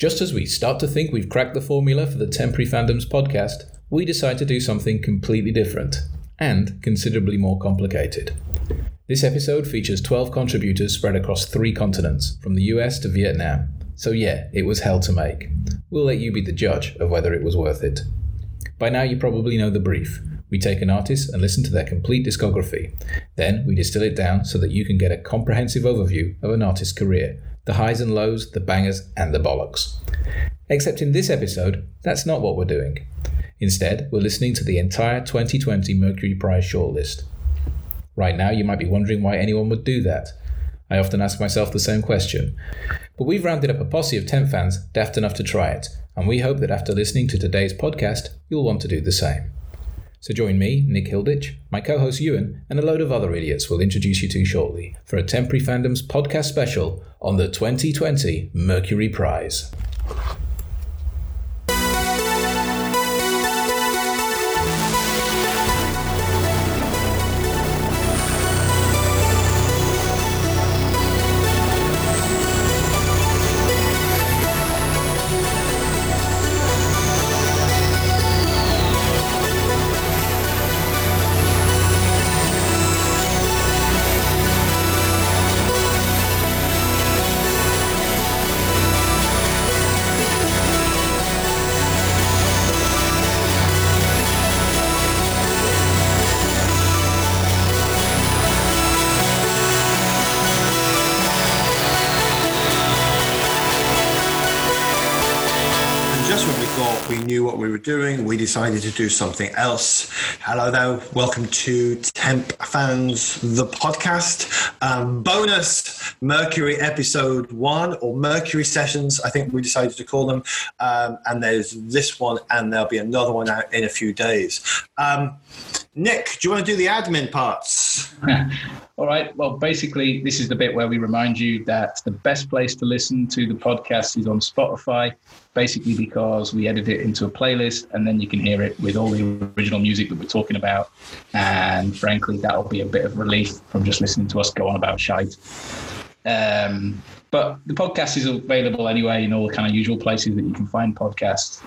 Just as we start to think we've cracked the formula for the Temporary Fandoms podcast, we decide to do something completely different and considerably more complicated. This episode features 12 contributors spread across three continents, from the US to Vietnam. So, yeah, it was hell to make. We'll let you be the judge of whether it was worth it. By now, you probably know the brief. We take an artist and listen to their complete discography. Then we distill it down so that you can get a comprehensive overview of an artist's career the highs and lows, the bangers, and the bollocks. Except in this episode, that's not what we're doing. Instead, we're listening to the entire 2020 Mercury Prize shortlist. Right now, you might be wondering why anyone would do that. I often ask myself the same question. But we've rounded up a posse of temp fans daft enough to try it, and we hope that after listening to today's podcast, you'll want to do the same. So join me, Nick Hilditch, my co host Ewan, and a load of other idiots we'll introduce you to shortly for a Temporary Fandoms podcast special on the 2020 Mercury Prize. Decided to do something else. Hello there, welcome to Temp Fans, the podcast. Um, bonus Mercury episode one, or Mercury sessions, I think we decided to call them. Um, and there's this one, and there'll be another one out in a few days. Um, Nick, do you want to do the admin parts? All right. Well, basically, this is the bit where we remind you that the best place to listen to the podcast is on Spotify, basically because we edit it into a playlist and then you can hear it with all the original music that we're talking about. And frankly, that'll be a bit of relief from just listening to us go on about shite. Um, but the podcast is available anyway in all the kind of usual places that you can find podcasts.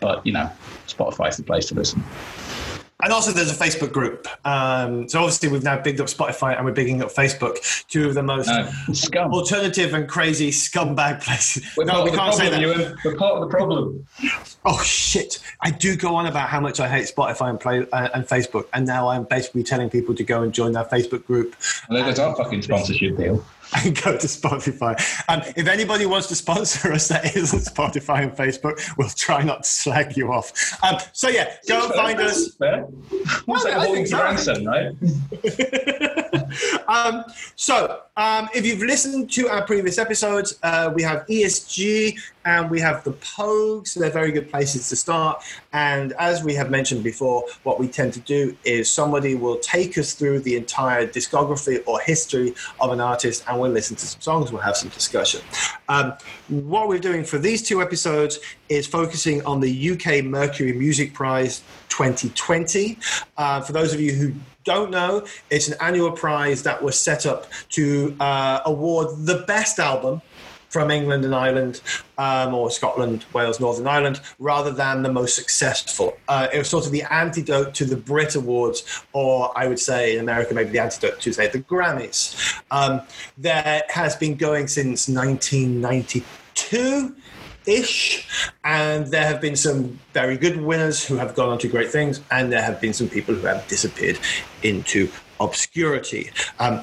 But, you know, Spotify is the place to listen and also there's a Facebook group. Um, so obviously we've now bigged up Spotify and we're bigging up Facebook, two of the most uh, alternative and crazy scumbag places. We're no, we can't problem, say that. Ewan. We're part of the problem. Oh shit! I do go on about how much I hate Spotify and play uh, and Facebook, and now I'm basically telling people to go and join that Facebook group. Well, there's our fucking sponsorship deal and go to Spotify. And if anybody wants to sponsor us that isn't Spotify and Facebook, we'll try not to slag you off. Um, so yeah, go and find us. Fair. Well, like holding to ransom, right? Um, so um, if you've listened to our previous episodes, uh, we have ESG and we have the Pogues. So they're very good places to start. And as we have mentioned before, what we tend to do is somebody will take us through the entire discography or history of an artist, and we'll listen to some songs. We'll have some discussion. Um, what we're doing for these two episodes is focusing on the UK Mercury Music Prize 2020. Uh, for those of you who don't know, it's an annual prize that was set up to uh, award the best album from England and Ireland, um, or Scotland, Wales, Northern Ireland, rather than the most successful. Uh, it was sort of the antidote to the Brit Awards, or I would say in America, maybe the antidote to, say, the Grammys. Um, there has been going since 1992 ish. And there have been some very good winners who have gone on to great things, and there have been some people who have disappeared into obscurity. Um,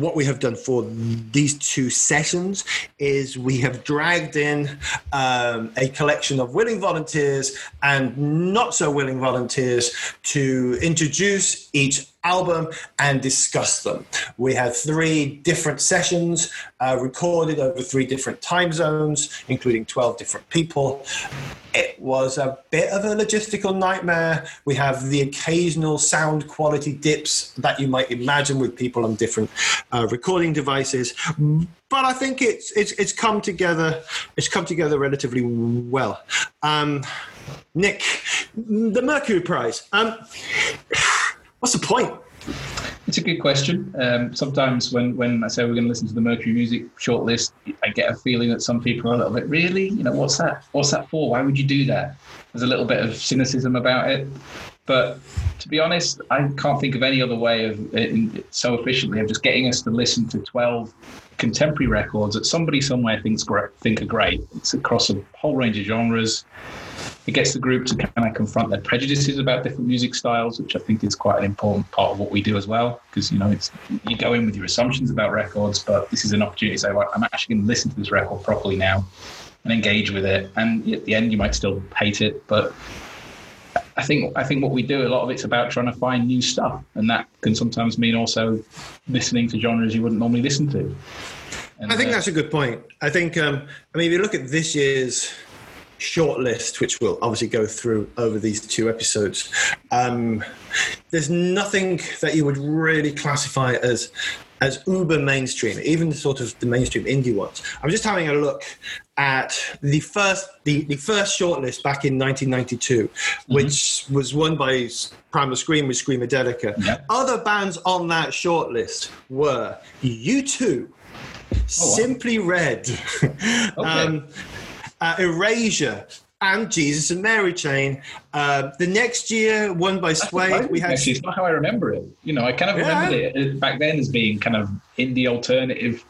what we have done for these two sessions is we have dragged in um, a collection of willing volunteers and not so willing volunteers to introduce each album and discuss them. We had three different sessions uh, recorded over three different time zones, including 12 different people. It was a bit of a logistical nightmare. We have the occasional sound quality dips that you might imagine with people on different uh, recording devices. But I think it's, it's, it's come together. It's come together relatively well. Um, Nick, the Mercury Prize. Um, what's the point? It's a good question. Um, sometimes when, when I say we're going to listen to the Mercury Music shortlist, I get a feeling that some people are a little bit, really? You know, what's that? What's that for? Why would you do that? There's a little bit of cynicism about it. But to be honest, I can't think of any other way of it, so efficiently of just getting us to listen to 12 contemporary records that somebody somewhere thinks think are great. It's across a whole range of genres. It gets the group to kind of confront their prejudices about different music styles, which I think is quite an important part of what we do as well. Because you know, it's you go in with your assumptions about records, but this is an opportunity to say, well, I'm actually going to listen to this record properly now and engage with it. And at the end, you might still hate it, but I think I think what we do a lot of it's about trying to find new stuff, and that can sometimes mean also listening to genres you wouldn't normally listen to. And, I think uh, that's a good point. I think um, I mean if you look at this year's short list, which we'll obviously go through over these two episodes, um, there's nothing that you would really classify as as uber mainstream, even the sort of the mainstream indie ones. I'm just having a look at the first the, the first shortlist back in 1992, mm-hmm. which was won by Primal Scream with Screamadelica. Yep. Other bands on that shortlist were U2, oh, Simply wow. Red, okay. um, uh, Erasure, and Jesus and Mary Chain. Uh, the next year, won by Suede. We had. Actually, it's not how I remember it. You know, I kind of yeah. remember it back then as being kind of indie alternative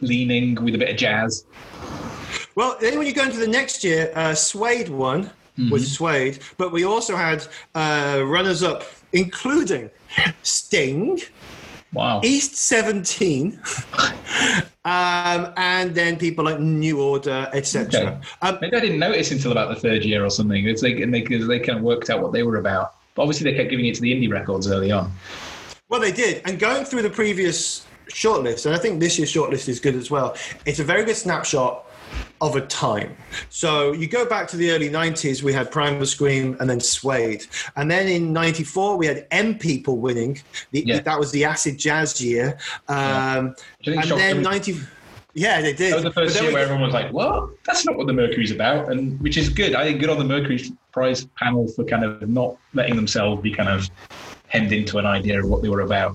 leaning with a bit of jazz. Well, then when you go into the next year, uh, Suede won mm-hmm. with Suede, but we also had uh, runners up, including Sting. Wow. East 17. um, and then people like New Order, etc. Okay. Um, Maybe I didn't notice until about the third year or something. It's like, and they, they kind of worked out what they were about. But obviously, they kept giving it to the indie records early on. Well, they did. And going through the previous shortlist, and I think this year's shortlist is good as well, it's a very good snapshot of a time. So you go back to the early 90s, we had Primal Scream and then Suede. And then in 94, we had M People winning. The, yeah. That was the acid jazz year. Um, yeah. And then 90. Yeah, they did. That was the first year where everyone was like, well, that's not what the Mercury's about. And which is good. I think good on the Mercury Prize panel for kind of not letting themselves be kind of hemmed into an idea of what they were about.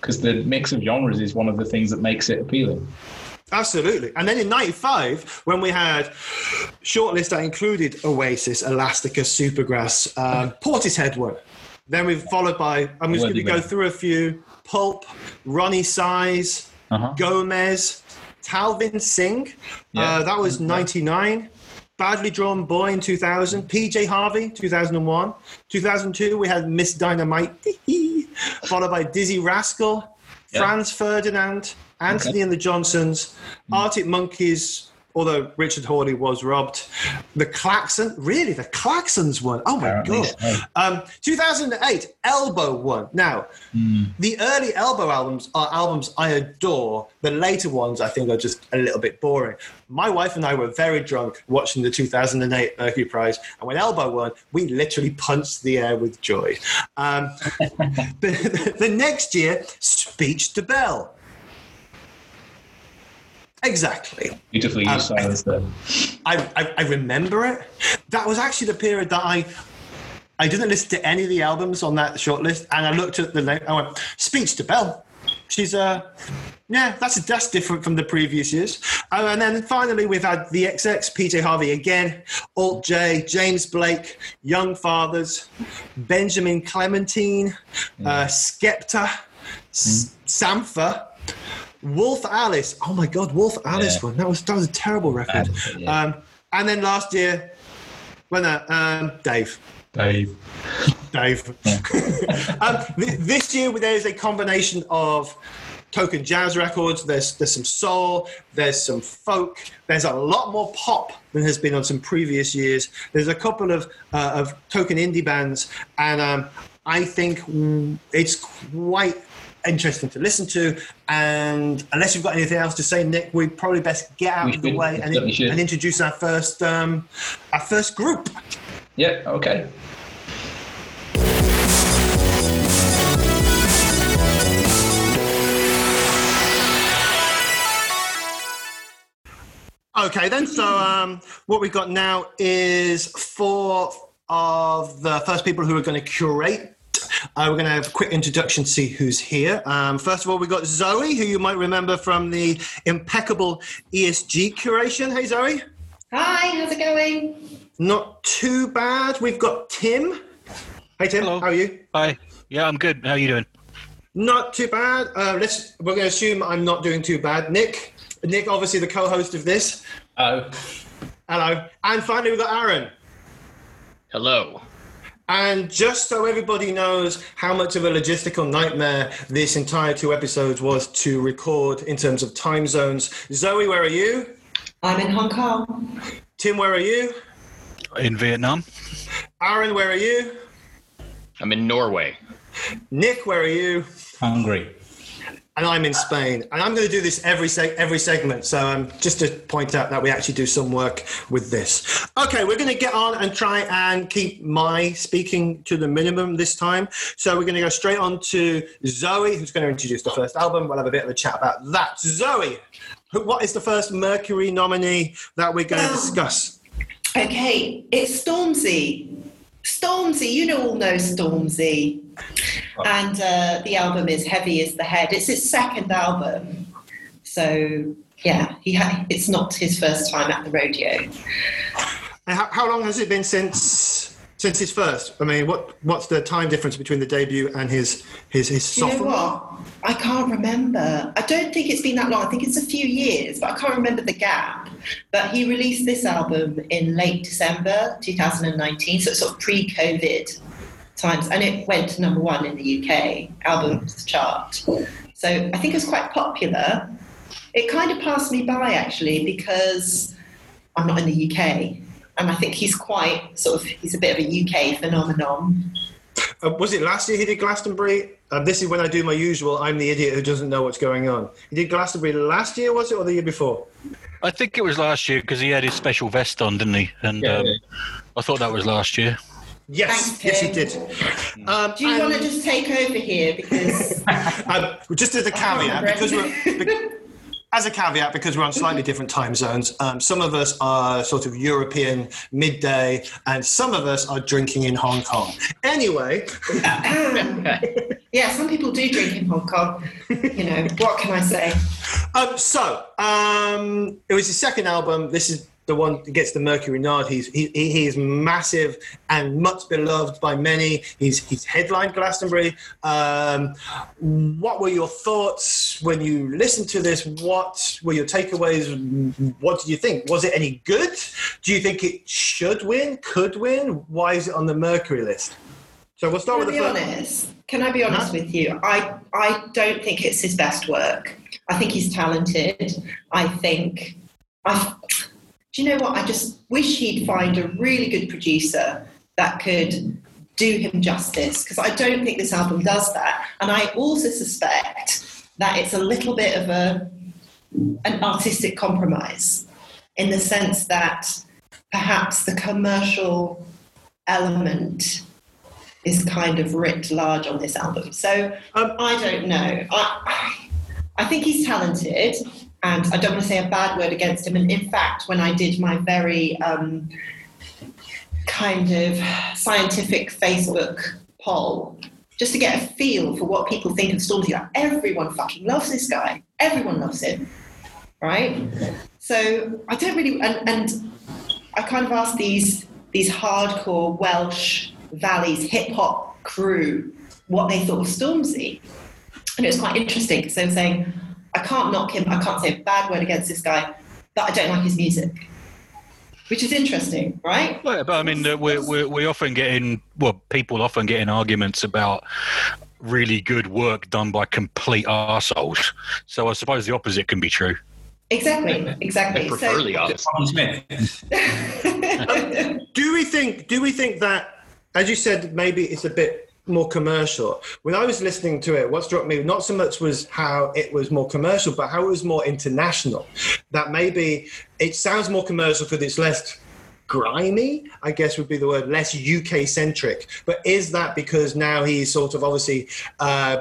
Because the mix of genres is one of the things that makes it appealing. Absolutely. And then in 95, when we had shortlist that included Oasis, Elastica, Supergrass, um, Portishead one. Then we've followed by, I'm just going to go through a few Pulp, Roni Size, uh-huh. Gomez, Talvin Singh. Yeah. Uh, that was 99. Badly Drawn Boy in 2000. PJ Harvey, 2001. 2002, we had Miss Dynamite, followed by Dizzee Rascal. Franz Ferdinand, Antony okay. and the Johnsons, mm. Arctic Monkeys, although Richard Hawley was robbed. The Klaxon, really, the Klaxons won. Oh my Apparently god! So. Um, 2008, Elbow won. Now, mm. the early Elbow albums are albums I adore. The later ones, I think, are just a little bit boring. My wife and I were very drunk watching the 2008 Mercury Prize, and when Elbow won, we literally punched the air with joy. Um, the, the next year, Speech Debelle. Exactly. Beautifully um, used there. I, I, I remember it. That was actually the period that I I didn't listen to any of the albums on that shortlist, and I looked at the name. I went, "Speech Debelle." She's uh, yeah, that's that's different from the previous years. Uh, and then finally, we've had the XX, PJ Harvey again, Alt J, James Blake, Young Fathers, Benjamin Clementine, mm. uh, Skepta, mm. S- Sampha, Wolf Alice. Oh my God, Wolf Alice yeah. one. That was that was a terrible record. yeah. um, and then last year, when uh, um, Dave. Dave. Dave. um, th- this year there's a combination of token jazz records. There's there's some soul. There's some folk. There's a lot more pop than has been on some previous years. There's a couple of uh, of token indie bands, and um, I think it's quite interesting to listen to. And unless you've got anything else to say, Nick, we probably best get out we of the way and, and, introduce our first um, our first group. Yeah. Okay. Okay, then. So um, what we've got now is four of the first people who are going to curate Uh, we're going to have a quick introduction, to see who's here. Um, first of all, we've got Zoe, who you might remember from the impeccable ESG curation. Hey, Zoe. Hi, how's it going? Not too bad. We've got Tim. Hey, Tim. Hello. How are you? Hi. Yeah, I'm good. How are you doing? Not too bad. Uh, let's. We're going to assume I'm not doing too bad. Nick. Nick, obviously the co-host of this. Oh, Hello. And finally, we've got Aaron. Hello. And just so everybody knows how much of a logistical nightmare this entire two episodes was to record in terms of time zones. Zoe, where are you? I'm in Hong Kong. Tim, where are you? In Vietnam. Aaron, where are you? I'm in Norway. Nick, where are you? Hungry. And I'm in Spain. And I'm going to do this every seg- every segment. So um, just to point out that we actually do some work with this. Okay, we're going to get on and try and keep my speaking to the minimum this time. So we're going to go straight on to Zoe, who's going to introduce the first album. We'll have a bit of a chat about that. Zoe, who- what is the first Mercury nominee that we're going to discuss? Okay, it's Stormzy. Stormzy, you know all know Stormzy. And uh, the album is Heavy is the Head. It's his second album. So, yeah, he ha- it's not his first time at the rodeo. And how, how long has it been since since his first? I mean, what what's the time difference between the debut and his his his Do you know sophomore? what? I can't remember. I don't think it's been that long. I think it's a few years, but I can't remember the gap. But he released this album in late December 2019, so it's sort of pre-COVID times, and it went to number one in the UK albums chart. So I think it was quite popular. It kind of passed me by actually because I'm not in the UK, and I think he's quite sort of he's a bit of a UK phenomenon. Uh, was it last year he did Glastonbury? Uh, this is when I do my usual. I'm the idiot who doesn't know what's going on. He did Glastonbury last year, was it, or the year before? I think it was last year because he had his special vest on, didn't he? And Yeah, um, yeah. I thought that was last year. Yes, Thanks, yes, he did. Um, Do you and, want to just take over here because um, just as a caveat, because we're, as a caveat, because we're on slightly different time zones, um, some of us are sort of European midday, and some of us are drinking in Hong Kong. Anyway, yeah, some people do drink in Hong Kong. You know, what can I say? Um, so um, it was his second album. This is the one that gets the Mercury nod. He's he, he is massive and much beloved by many. He's he's headlined Glastonbury. Um, what were your thoughts when you listened to this? What were your takeaways? What did you think? Was it any good? Do you think it should win? Could win? Why is it on the Mercury list? So we'll start Can with the first. honest? Can I be honest Huh? with you? I I don't think it's his best work. I think he's talented. I think I. You know what? I just wish he'd find a really good producer that could do him justice because I don't think this album does that. And I also suspect that it's a little bit of a an artistic compromise in the sense that perhaps the commercial element is kind of writ large on this album. So Um, I don't know. I, I think he's talented, and I don't want to say a bad word against him. And in fact, when I did my very um, kind of scientific Facebook poll, just to get a feel for what people think of Stormzy, like everyone fucking loves this guy. Everyone loves him, right? So I don't really, and, and I kind of asked these these hardcore Welsh Valleys hip hop crew what they thought of Stormzy, and it was quite interesting because they were saying, "I can't knock him. I can't say a bad word against this guy, but I don't like his music," which is interesting, right? Well, but I mean, uh, we we we often get in. Well, people often get in arguments about really good work done by complete arseholes. So I suppose the opposite can be true. Exactly, I exactly. prefer the opposite. Tom Smith. do we think do we think that as you said maybe it's a bit more commercial when i was listening to it what struck me not so much was how it was more commercial but how it was more international that maybe it sounds more commercial because it's less grimy i guess would be the word less uk centric but is that because now he's sort of obviously uh,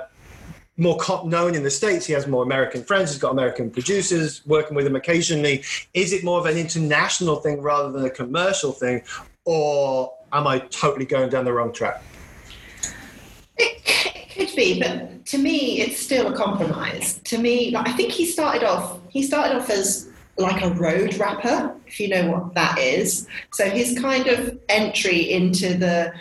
more known in the states. He has more American friends. He's got American producers working with him occasionally. Is it more of an international thing rather than a commercial thing, or am I totally going down the wrong track? It, could be, but to me, it's still a compromise. To me, like, I think he started off. He started off as like a road rapper, if you know what that is. So his kind of entry into the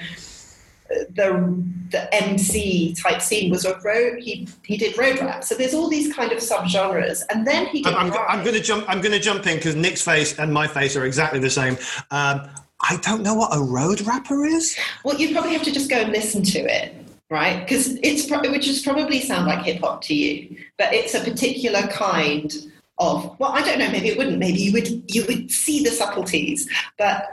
the the MC type scene was a road. He he did road rap. So there's all these kind of subgenres, and then he I'm. I'm going to jump. I'm going to jump in because Nick's face and my face are exactly the same. Um, I don't know what a road rapper is. Well, you probably have to just go and listen to it, right? Because it's which is probably sound like hip hop to you, but it's a particular kind of. Well, I don't know. Maybe it wouldn't. Maybe you would you would see the subtleties, but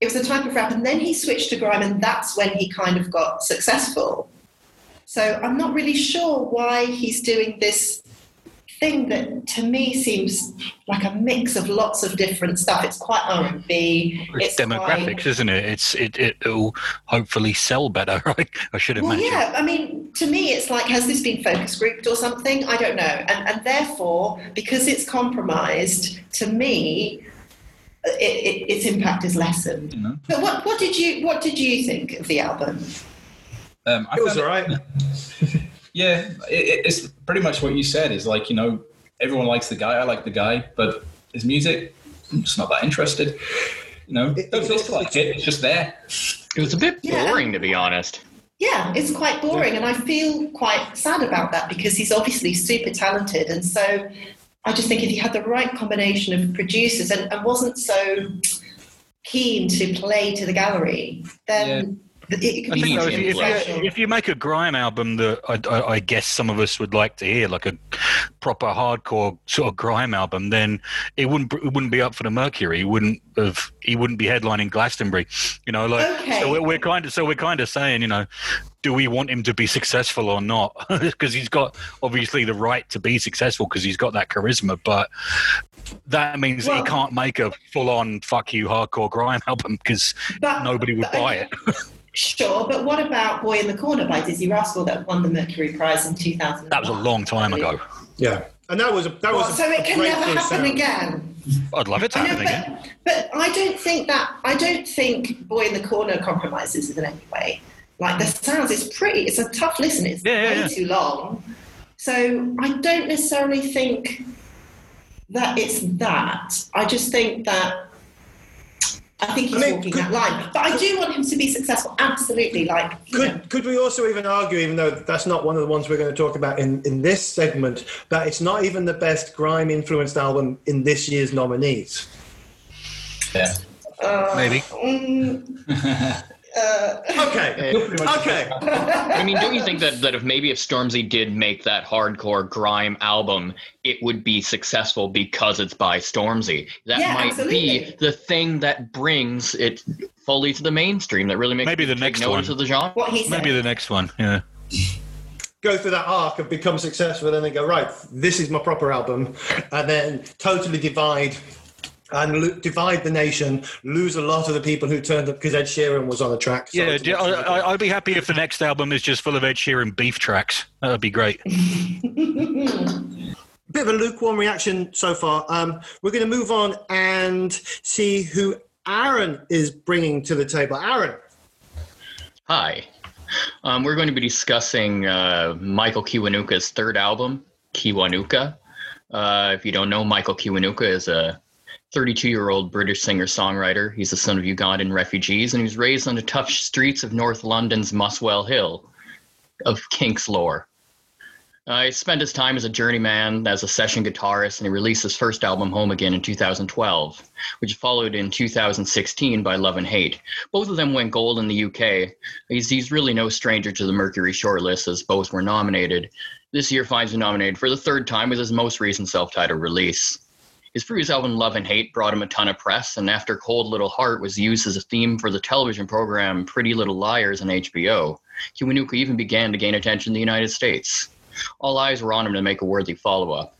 it was a type of rap, and then he switched to grime, and that's when he kind of got successful. So I'm not really sure why he's doing this thing that to me seems like a mix of lots of different stuff. It's quite R&B. It's, quite- demographics, isn't it? It's it it'll hopefully sell better, right? I should imagine. Well, imagine. yeah. I mean, to me, it's like, has this been focus grouped or something? I don't know. And, and therefore, because it's compromised, to me, it, it, its impact is lessened. You know? But what, what did you what did you think of the album? Um, I It was all right. Yeah, it, it- it's pretty much what you said. Is like you know everyone likes the guy. I like the guy, but his music, I'm just not that interested. You know, It- don't it's also- dislike it. It's just there. It was a bit Yeah. boring, to be honest. Yeah, it's quite boring, and I feel quite sad about that because he's obviously super talented, and so I just think if he had the right combination of producers and, and wasn't so keen to play to the gallery, then it, it could be though, if, you, if, you, if you make a grime album that I, I, I guess some of us would like to hear, like a proper hardcore sort of grime album, then it wouldn't it wouldn't be up for the Mercury. He wouldn't have he wouldn't be headlining Glastonbury. You know, like Okay. so we're, we're kind of so we're kind of saying, you know, do we want him to be successful or not? Because he's got obviously the right to be successful because he's got that charisma, but that means Well- he can't make a full on fuck you hardcore grime album because nobody would but- buy it. Sure, but what about Boy in the Corner by Dizzee Rascal that won the Mercury Prize in 2000? That was a long time ago. Yeah, and that was a, that was a, so it can never happen sound. again. I'd love it to I know, happen again. but, but I don't think that I don't think Boy in the Corner compromises in any way. Like the sounds is pretty. It's a tough listen. It's Yeah, yeah, way yeah. too long. So I don't necessarily think that it's that. I just think that. I think he's I mean, walking could- that line, but I do want him to be successful. Absolutely, like you know. Could, could we also even argue, even though that's not one of the ones we're going to talk about in, in this segment, that it's not even the best grime influenced album in this year's nominees? Yeah. Uh, Maybe. mm, uh, Okay, okay. I mean, don't you think that, that if maybe if Stormzy did make that hardcore grime album, it would be successful because it's by Stormzy? That Yeah, might be the thing that brings it fully to the mainstream. That really makes Maybe the next notice one. of the genre. what he said. Maybe the next one. Yeah. Go through that arc of become successful, and then they go right. This is my proper album, and then totally divide and lo- divide the nation. Lose a lot of the people who turned up because Ed Sheeran was on the track. so Yeah, it's- do- I, I- I'd be happy if the next album is just full of Ed Sheeran beef tracks. That would be great. bit of a lukewarm reaction so far. Um, we're going to move on and see who Aaron is bringing to the table. Aaron, Hi. Um, we're going to be discussing uh, Michael Kiwanuka's third album, Kiwanuka. Uh, if you don't know, Michael Kiwanuka is a 32 year old British singer songwriter. He's the son of Ugandan refugees and he was raised on the tough streets of North London's Muswell Hill of Kinks lore. Uh, he spent his time as a journeyman, as a session guitarist, and he released his first album, Home Again, in 2012, which followed in 2016 by Love and Hate. Both of them went gold in the UK. He's, he's really no stranger to the Mercury shortlist, as both were nominated. This year finds him nominated for the third time with his most recent self-titled release. His previous album, Love and Hate, brought him a ton of press, and after Cold Little Heart was used as a theme for the television program Pretty Little Liars on HBO, Kiwanuka even began to gain attention in the United States. All eyes were on him to make a worthy follow-up.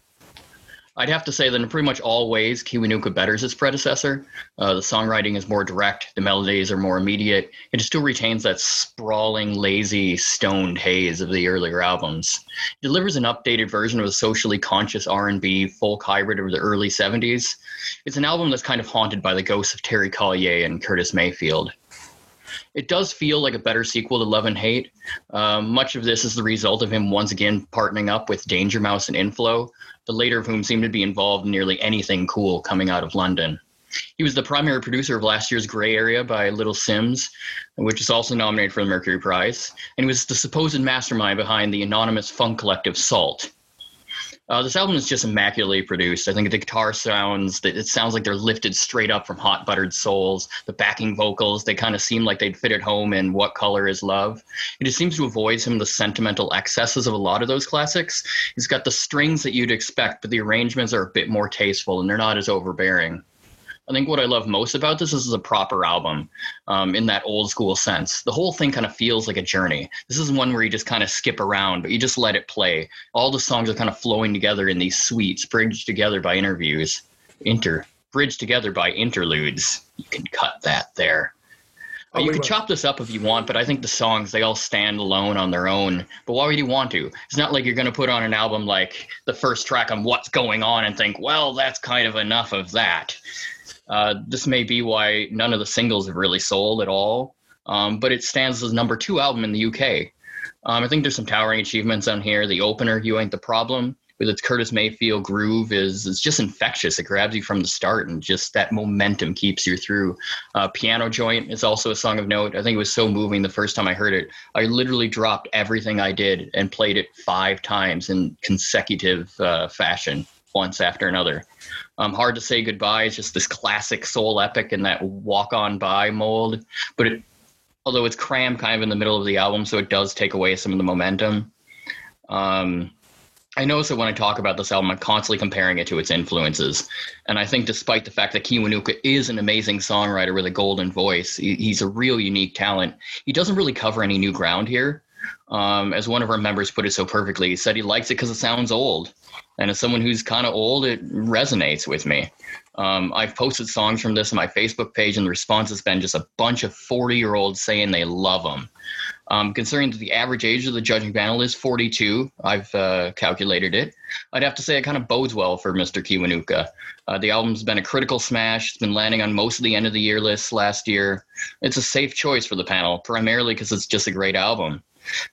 I'd have to say that in pretty much all ways, Kiwanuka betters his predecessor. Uh, the songwriting is more direct, the melodies are more immediate. It still retains that sprawling, lazy, stoned haze of the earlier albums. It delivers an updated version of a socially conscious R&B folk hybrid of the early 70s. It's an album that's kind of haunted by the ghosts of Terry Callier and Curtis Mayfield. It does feel like a better sequel to Love and Hate. Um, much of this is the result of him once again partnering up with Danger Mouse and Inflo, the later of whom seemed to be involved in nearly anything cool coming out of London. He was the primary producer of last year's Gray Area by Little Simz, which is also nominated for the Mercury Prize, and he was the supposed mastermind behind the anonymous funk collective Sault. Uh, this album is just immaculately produced. I think the guitar sounds, it sounds like they're lifted straight up from Hot Buttered Souls. The backing vocals, they kind of seem like they'd fit at home in What Color is Love. It just seems to avoid some of the sentimental excesses of a lot of those classics. It's got the strings that you'd expect, but the arrangements are a bit more tasteful and they're not as overbearing. I think what I love most about this is a proper album um, in that old school sense. The whole thing kind of feels like a journey. This is one where you just kind of skip around, but you just let it play. All the songs are kind of flowing together in these suites, bridged together by interviews, inter bridged together by interludes. You can cut that there. Oh, you can chop this up if you want, but I think the songs they all stand alone on their own. But why would you want to? It's not like you're going to put on an album like the first track on what's going on and think, well, that's kind of enough of that. Uh, this may be why none of the singles have really sold at all, um, but it stands as number two album in the UK. Um, I think there's some towering achievements on here. The opener, "You Ain't the Problem," with its Curtis Mayfield groove, is is just infectious. It grabs you from the start, and just that momentum keeps you through. Uh, "Piano Joint" is also a song of note. I think it was so moving the first time I heard it. I literally dropped everything I did and played it five times in consecutive uh, fashion, once after another. Um, Hard to Say Goodbye is just this classic soul epic in that walk on by mold, but it, although it's crammed kind of in the middle of the album, so it does take away some of the momentum. Um, I notice that when I talk about this album, I'm constantly comparing it to its influences. And I think despite the fact that Kiwanuka is an amazing songwriter with a golden voice, he's a real unique talent. He doesn't really cover any new ground here. Um, as one of our members put it so perfectly, he said he likes it because it sounds old. And as someone who's kind of old, it resonates with me. Um, I've posted songs from this on my Facebook page, and the response has been just a bunch of 40 year olds saying they love them. Um, considering that the average age of the judging panel is 42, I've uh, calculated it. I'd have to say it kind of bodes well for Mr. Kiwanuka. Uh, the album's been a critical smash. It's been landing on most of the end of the year lists last year. It's a safe choice for the panel, primarily because it's just a great album.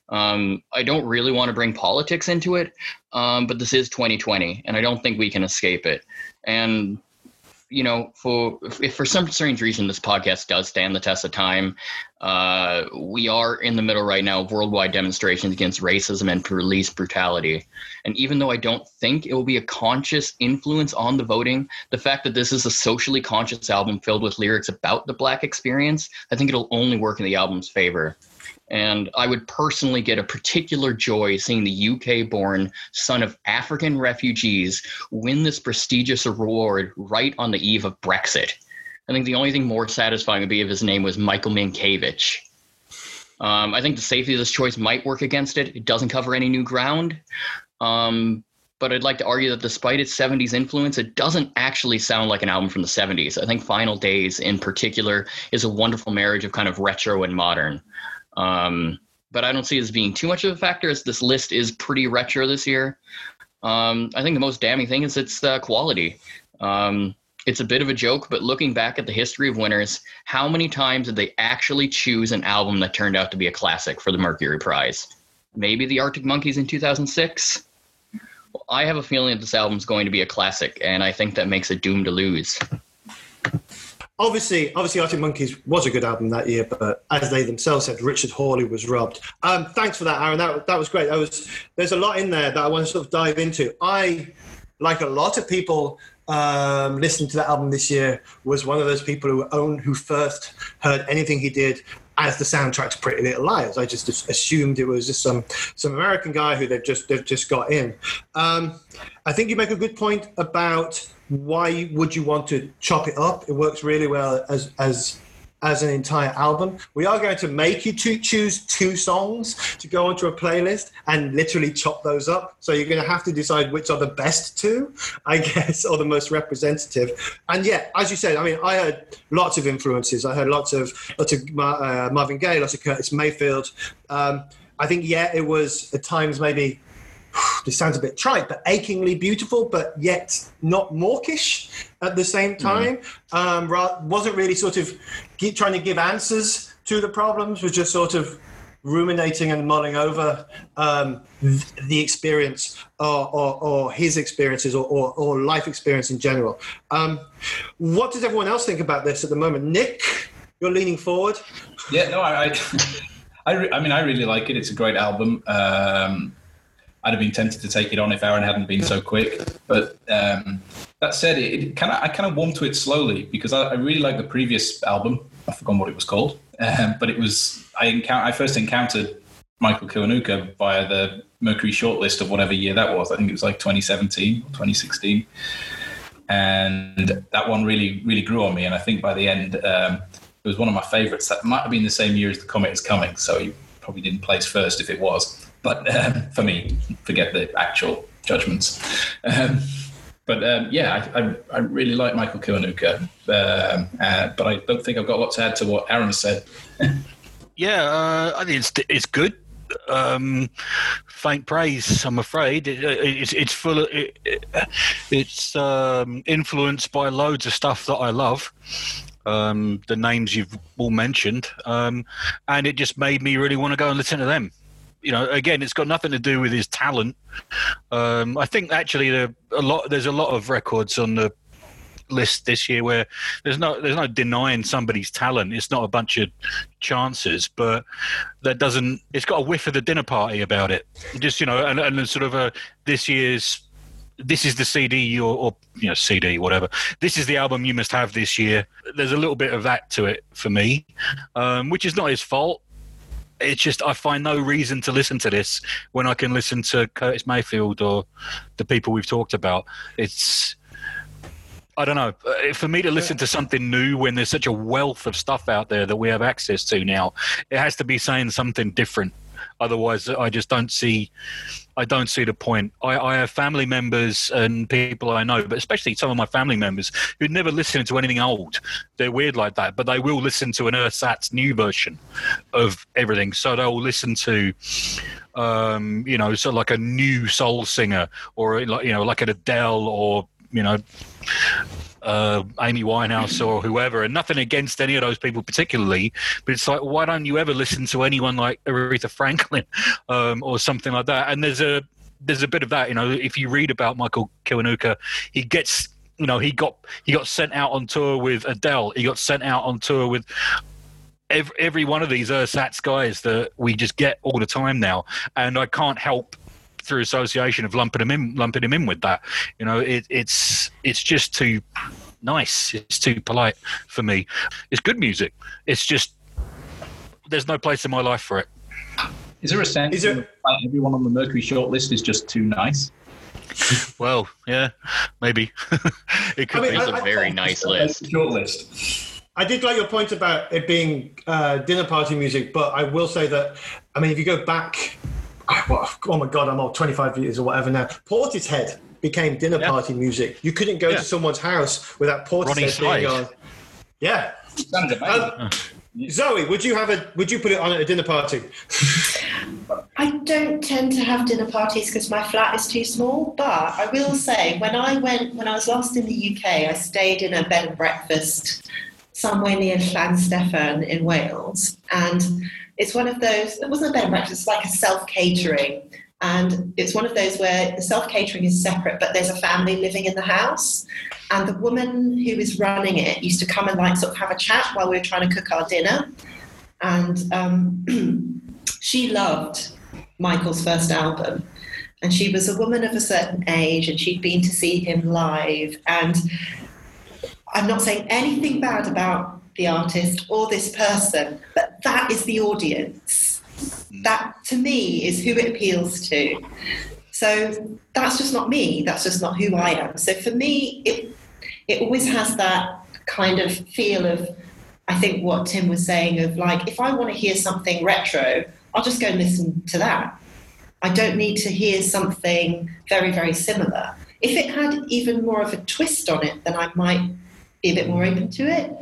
Um, I don't really want to bring politics into it, um, but this is 2020, and I don't think we can escape it. And you know, for if for some strange reason this podcast does stand the test of time, uh, we are in the middle right now of worldwide demonstrations against racism and police brutality. And even though I don't think it will be a conscious influence on the voting, the fact that this is a socially conscious album filled with lyrics about the black experience, I think it'll only work in the album's favor. And I would personally get a particular joy seeing the UK born son of African refugees win this prestigious award right on the eve of Brexit. I think the only thing more satisfying would be if his name was Michael Minkiewicz. Um, I think the safety of this choice might work against it. It doesn't cover any new ground. Um, but I'd like to argue that despite its 70s influence, it doesn't actually sound like an album from the 70s. I think Final Days, in particular, is a wonderful marriage of kind of retro and modern. Um, but I don't see it as being too much of a factor, as this list is pretty retro this year. Um, I think the most damning thing is its uh, quality. Um, it's a bit of a joke, but looking back at the history of winners, how many times did they actually choose an album that turned out to be a classic for the Mercury Prize? Maybe the Arctic Monkeys in 2006? Well, I have a feeling that this album's going to be a classic, and I think that makes it doomed to lose. Obviously, obviously, Arctic Monkeys was a good album that year, but as they themselves said, Richard Hawley was robbed. Um, thanks for that, Aaron. That, that was great. That was there's a lot in there that I want to sort of dive into. I, like a lot of people, um, listening to that album this year, was one of those people who own who first heard anything he did as the soundtrack to Pretty Little Liars. I just assumed it was just some some American guy who they've just they've just got in. Um, I think you make a good point about why would you want to chop it up. It works really well as as as an entire album. We are going to make you to choose two songs to go onto a playlist and literally chop those up. So you're going to have to decide which are the best two, I guess, or the most representative. And yeah, as you said, I mean, I heard lots of influences. I heard lots of lots of uh, Marvin Gaye, lots of Curtis Mayfield. Um, I think yeah, it was at times maybe this sounds a bit trite, but achingly beautiful, but yet not mawkish at the same time. Um, wasn't really sort of keep trying to give answers to the problems was just sort of ruminating and mulling over um, the experience or, or, or his experiences or, or, or life experience in general. Um, what does everyone else think about this at the moment? Nick, you're leaning forward. Yeah, no, I, I, I, re- I mean, I really like it. It's a great album. Um, I'd have been tempted to take it on if Aaron hadn't been so quick. But um, that said, it, it kind of I kind of warmed to it slowly because I, I really like the previous album. I've forgotten what it was called, um, but it was I I first encountered Michael Kiwanuka via the Mercury shortlist of whatever year that was. I think it was like 2017 or 2016, and that one really really grew on me. And I think by the end, um, it was one of my favorites. That might have been the same year as the Comet is Coming, so you probably didn't place first if it was. But um, for me, forget the actual judgments. Um, but um, yeah, I, I, I, really like Michael Kiwanuka, um, uh, but I don't think I've got a lot to add to what Aaron said. yeah, uh, I think it's it's good. Um, faint praise, I'm afraid. It, it's it's full. Of, it, it's um, influenced by loads of stuff that I love. The names you've all mentioned, and it just made me really want to go and listen to them you know, again, it's got nothing to do with his talent. Um, I think actually a lot there's a lot of records on the list this year where there's no there's no denying somebody's talent. It's not a bunch of chances, but that doesn't. It's got a whiff of the dinner party about it. Just you know, and, and sort of a this year's. This is the CD or, or you know CD whatever. This is the album you must have this year. There's a little bit of that to it for me, um, which is not his fault it's just I find no reason to listen to this when I can listen to Curtis Mayfield or the people we've talked about. It's I don't know. Uh, for me to listen to something new when there's such a wealth of stuff out there that we have access to now, it has to be saying something different. Otherwise, I just don't see I don't see the point. I, I, have family members and people I know, but especially some of my family members who never listen to anything old. They're weird like that, but they will listen to an Ersatz new version of everything. So they'll listen to, um, you know, so like a new soul singer or like you know like an Adele or you know uh, Amy Winehouse or whoever, and nothing against any of those people particularly, but it's like, why don't you ever listen to anyone like Aretha Franklin um, or something like that? And there's a there's a bit of that, you know. If you read about Michael Kiwanuka, he gets you know he got he got sent out on tour with Adele. He got sent out on tour with every, every one of these ersatz guys that we just get all the time now, and I can't help through association of lumping him in, lumping him in with that. You know, it, it's it's just too nice. It's too polite for me. It's good music. It's just there's no place in my life for it. Is there a sense is there... that everyone on the Mercury shortlist is just too nice? well, yeah, maybe it could I mean, be I, a very I, nice list. Shortlist. I did like your point about it being uh, dinner party music, but I will say that I mean, if you go back oh my god, I'm old, 25 years or whatever now. Portishead became dinner yeah. party music. You couldn't go yeah. to someone's house without Portishead being on. Yeah. Uh, Zoe, would you have a? Would you put it on at a dinner party? I don't tend to have dinner parties because my flat is too small. But I will say, when I went, when I was last in the UK, I stayed in a bed and breakfast somewhere near Llanstefan in Wales, and it's one of those, it wasn't a bed and breakfast, it's like a self catering. And it's one of those where the self catering is separate, but there's a family living in the house. And the woman who is running it used to come and like sort of have a chat while we were trying to cook our dinner. And um, she loved Michael's first album. And she was a woman of a certain age and she'd been to see him live. And I'm not saying anything bad about the artist or this person, but that is the audience. Mm. That to me is who it appeals to. So that's just not me. That's just not who I am. So for me, it it always has that kind of feel of I think what Tim was saying of like if I want to hear something retro, I'll just go and listen to that. I don't need to hear something very very similar. If it had even more of a twist on it, then I might be a bit more open to it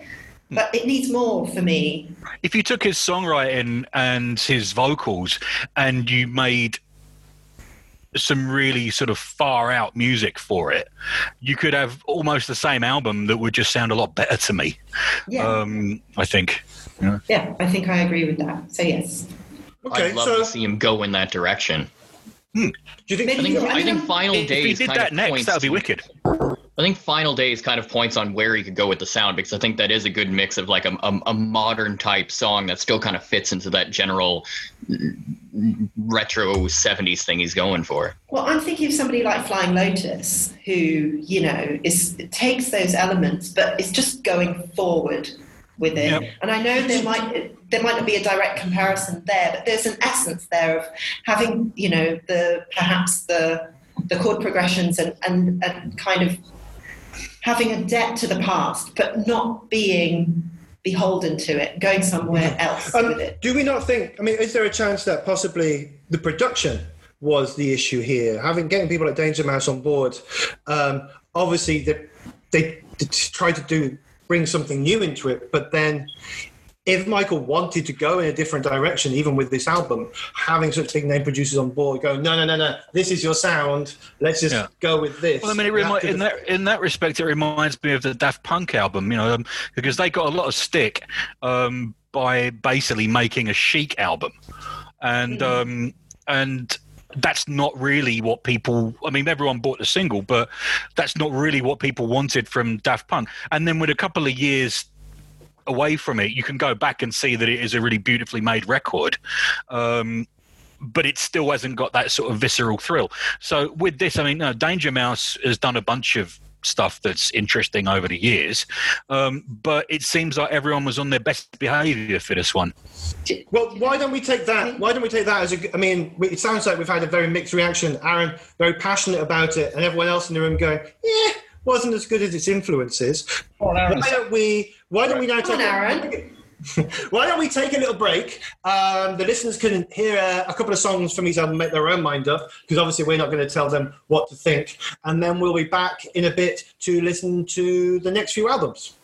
but it needs more for me. If you took his songwriting and his vocals and you made some really sort of far out music for it, you could have almost the same album that would just sound a lot better to me. Yeah, Um, I think. yeah, I think I agree with that. So yes, Okay, I'd love so to see him go in that direction. do you think? I think, I I think Final If he did kind that of next, that would be wicked. I think Final Days kind of points on where he could go with the sound because I think that is a good mix of like a, a, a modern type song that still kind of fits into that general retro 70s thing he's going for. Well, I'm thinking of somebody like Flying Lotus, who you know is takes those elements, but is just going forward with it. Yep. And I know there might there might not be a direct comparison there, but there's an essence there of having you know the perhaps the the chord progressions and and, and kind of having a debt to the past, but not being beholden to it, going somewhere else Um, with it. do we not think? I mean, is there a chance that possibly the production was the issue here? Having getting people like Danger Mouse on board, um, obviously they, they, they try to do bring something new into it, but then. If Michael wanted to go in a different direction, even with this album, having such big name producers on board, going, no, no, no, no, this is your sound. Let's just Yeah. go with this. Well, I mean, it remi- to in that in that respect, it reminds me of the Daft Punk album, you know, um, because they got a lot of stick um, by basically making a chic album, and um, and that's not really what people. I mean, everyone bought the single, but that's not really what people wanted from Daft Punk. And then with a couple of years away from it, you can go back and see that it is a really beautifully made record. Um, but it still hasn't got that sort of visceral thrill. So with this, I mean, no, Danger Mouse has done a bunch of stuff that's interesting over the years, um, but it seems like everyone was on their best behaviour for this one. Well, why don't we take that? Why don't we take that as a? I mean, it sounds like we've had a very mixed reaction. Aaron very passionate about it, and everyone else in the room going, "Yeah, wasn't as good as its influences." Come on, Why don't we? Why don't we now take? on, Aaron. Why don't we take a little break? Um, the listeners can hear uh, a couple of songs from each album, make their own mind up, because obviously we're not going to tell them what to think. And then we'll be back in a bit to listen to the next few albums.